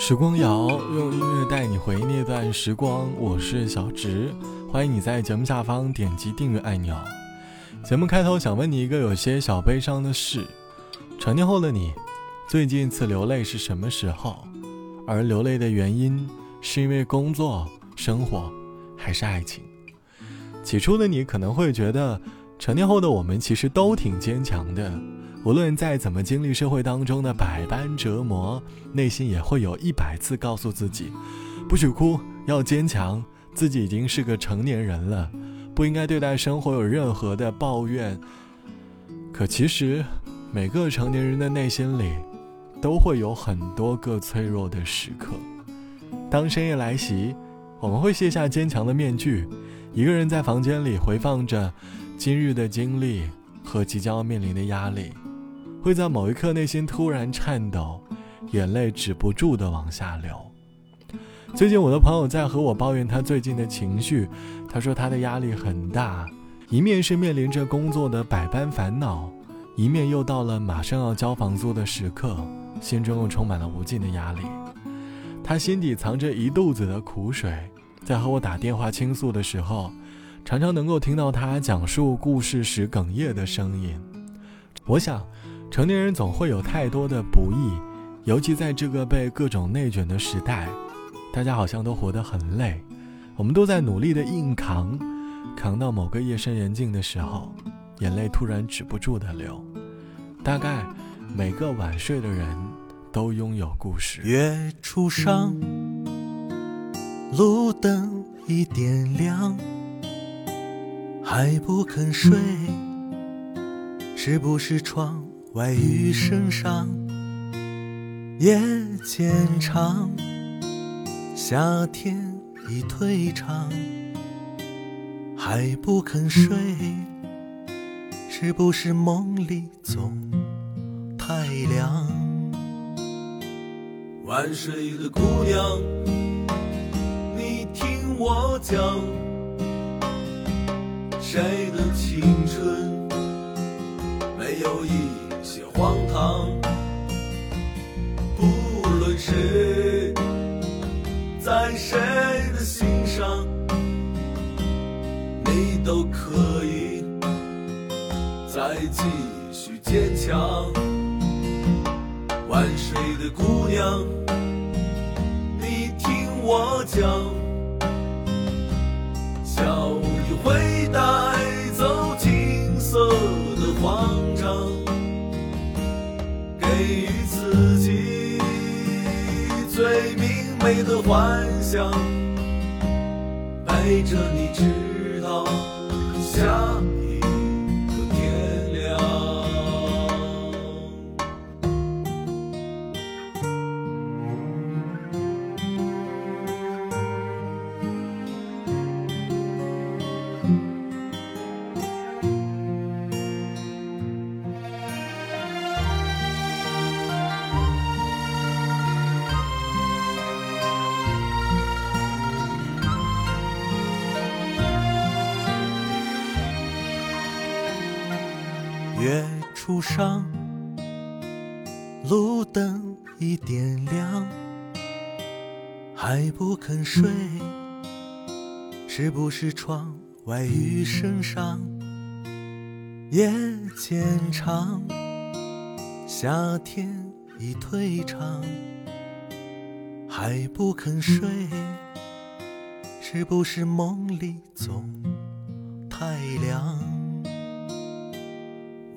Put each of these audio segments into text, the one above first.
时光谣用音乐带你回忆那段时光，我是小植，欢迎你在节目下方点击订阅按钮。节目开头想问你一个有些小悲伤的事：成年后的你，最近一次流泪是什么时候？而流泪的原因是因为工作、生活，还是爱情？起初的你可能会觉得，成年后的我们其实都挺坚强的。无论再怎么经历社会当中的百般折磨，内心也会有一百次告诉自己，不许哭，要坚强。自己已经是个成年人了，不应该对待生活有任何的抱怨。可其实，每个成年人的内心里，都会有很多个脆弱的时刻。当深夜来袭，我们会卸下坚强的面具，一个人在房间里回放着今日的经历和即将要面临的压力。会在某一刻内心突然颤抖，眼泪止不住的往下流。最近我的朋友在和我抱怨他最近的情绪，他说他的压力很大，一面是面临着工作的百般烦恼，一面又到了马上要交房租的时刻，心中又充满了无尽的压力。他心底藏着一肚子的苦水，在和我打电话倾诉的时候，常常能够听到他讲述故事时哽咽的声音。我想。成年人总会有太多的不易，尤其在这个被各种内卷的时代，大家好像都活得很累。我们都在努力的硬扛，扛到某个夜深人静的时候，眼泪突然止不住的流。大概每个晚睡的人都拥有故事。月初上，路灯已点亮，还不肯睡，是不是窗？外雨声上，夜渐长，夏天已退场，还不肯睡，是不是梦里总太凉？晚睡的姑娘，你听我讲，谁的青春没有一？些荒唐，不论谁，在谁的心上，你都可以再继续坚强。晚睡的姑娘，你听我讲，笑意会带走金色的慌张。给予自己最明媚的幻想，陪着你直到下一。初上，路灯已点亮，还不肯睡，是不是窗外雨声上，夜渐长，夏天已退场，还不肯睡，是不是梦里总太凉？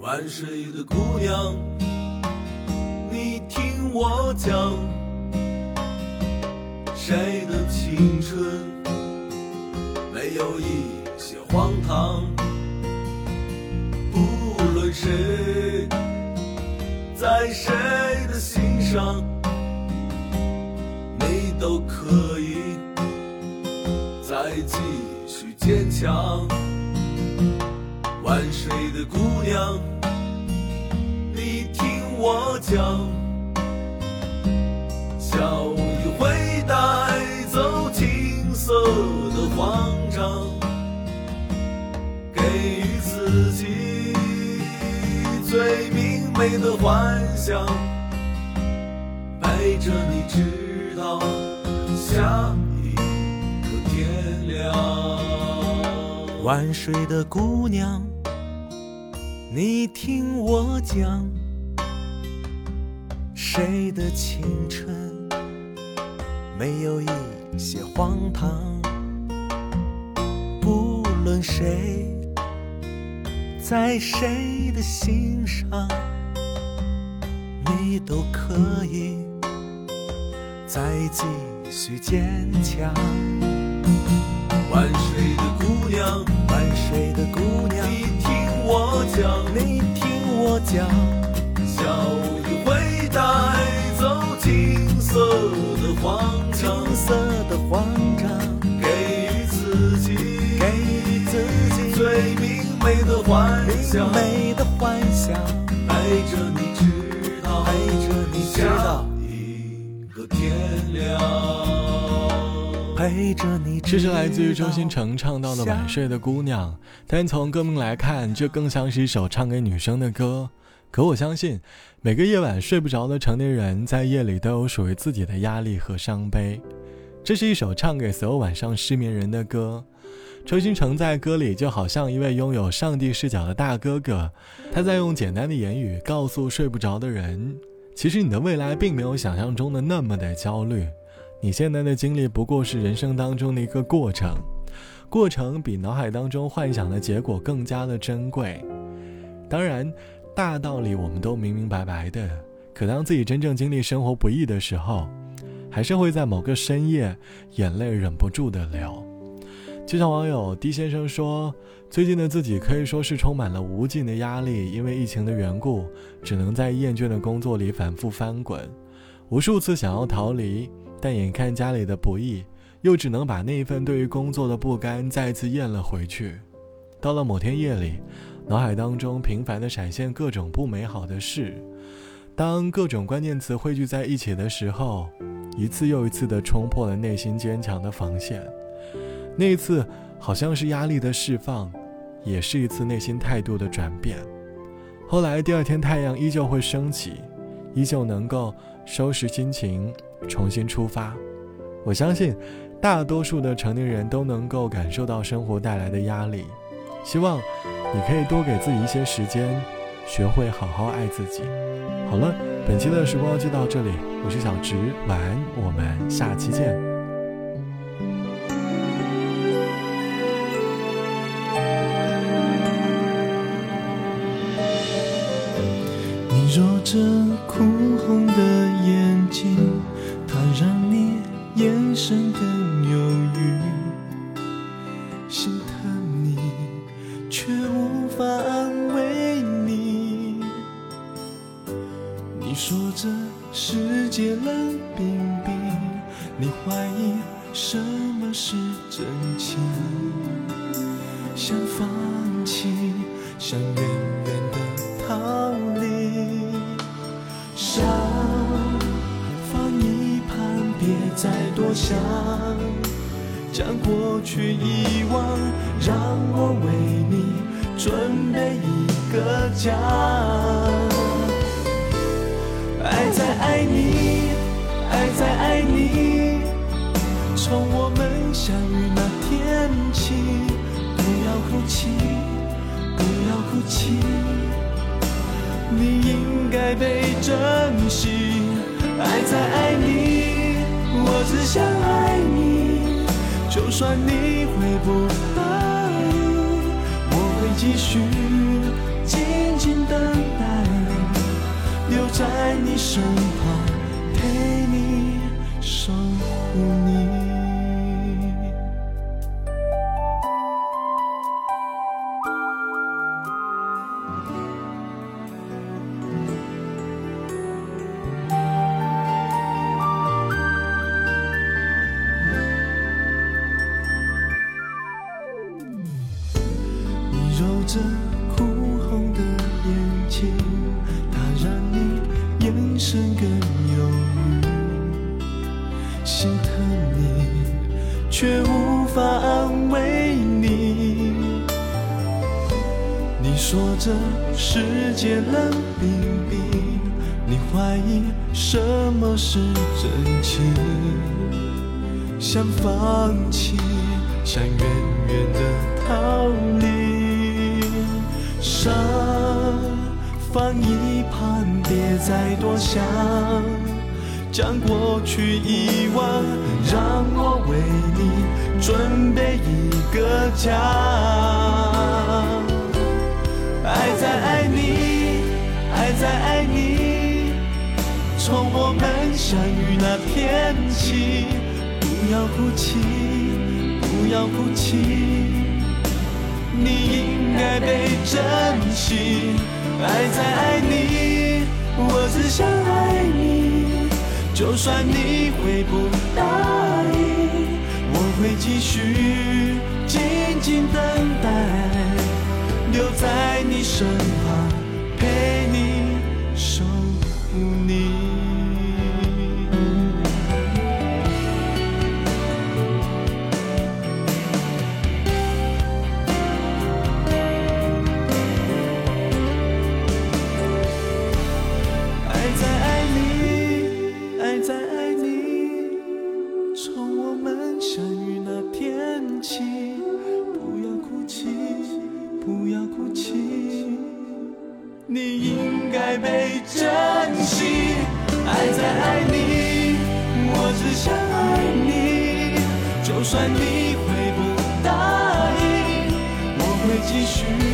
晚睡的姑娘，你听我讲，谁的青春没有一些荒唐？不论谁，在谁的心上，你都可以再继续坚强。晚睡的姑娘，你听我讲，笑意会带走金色的慌张，给予自己最明媚的幻想，陪着你直到。下一个天亮。万水的姑娘，你听我讲，谁的青春没有一些荒唐？不论谁，在谁的心上，你都可以再继续坚强。万水的姑娘，万水的姑娘，我讲，你听我讲，笑一回带走金色的慌张金，色的慌张，给予自己，给予自己最明媚的幻想，明媚的幻想，带着你这是来自于周星。驰唱到的《晚睡的姑娘》，但从歌名来看，这更像是一首唱给女生的歌。可我相信，每个夜晚睡不着的成年人，在夜里都有属于自己的压力和伤悲。这是一首唱给所有晚上失眠人的歌。周星驰在歌里就好像一位拥有上帝视角的大哥哥，他在用简单的言语告诉睡不着的人：其实你的未来并没有想象中的那么的焦虑。你现在的经历不过是人生当中的一个过程，过程比脑海当中幻想的结果更加的珍贵。当然，大道理我们都明明白白的，可当自己真正经历生活不易的时候，还是会在某个深夜，眼泪忍不住的流。就像网友 D 先生说，最近的自己可以说是充满了无尽的压力，因为疫情的缘故，只能在厌倦的工作里反复翻滚，无数次想要逃离。但眼看家里的不易，又只能把那一份对于工作的不甘再次咽了回去。到了某天夜里，脑海当中频繁地闪现各种不美好的事。当各种关键词汇聚在一起的时候，一次又一次地冲破了内心坚强的防线。那一次好像是压力的释放，也是一次内心态度的转变。后来第二天太阳依旧会升起，依旧能够收拾心情。重新出发，我相信大多数的成年人都能够感受到生活带来的压力。希望你可以多给自己一些时间，学会好好爱自己。好了，本期的时光就到这里，我是小直，晚安，我们下期见。你揉着眼神更多想，将过去遗忘，让我为你准备一个家。爱在爱你，爱在爱你，从我们相遇那天起，不要哭泣，不要哭泣。你应该被珍惜。爱在爱你，我只想爱你。就算你会不答应，我会继续静静等待，留在你身旁，陪你守护你。揉着哭红的眼睛，它让你眼神更忧郁，心疼你，却无法安慰你。你说这世界冷冰冰，你怀疑什么是真情，想放弃，想远远的逃离，伤放一旁，别再多想，将过去遗忘，让我为你准备一个家，爱在爱你，爱在爱你，从我们相遇那天起，不要哭泣，不要哭泣，你应该被珍惜。爱在爱你，我只想爱你，就算你会不答应，我会继续静静等待，留在你身旁，算你会不答应，我会继续。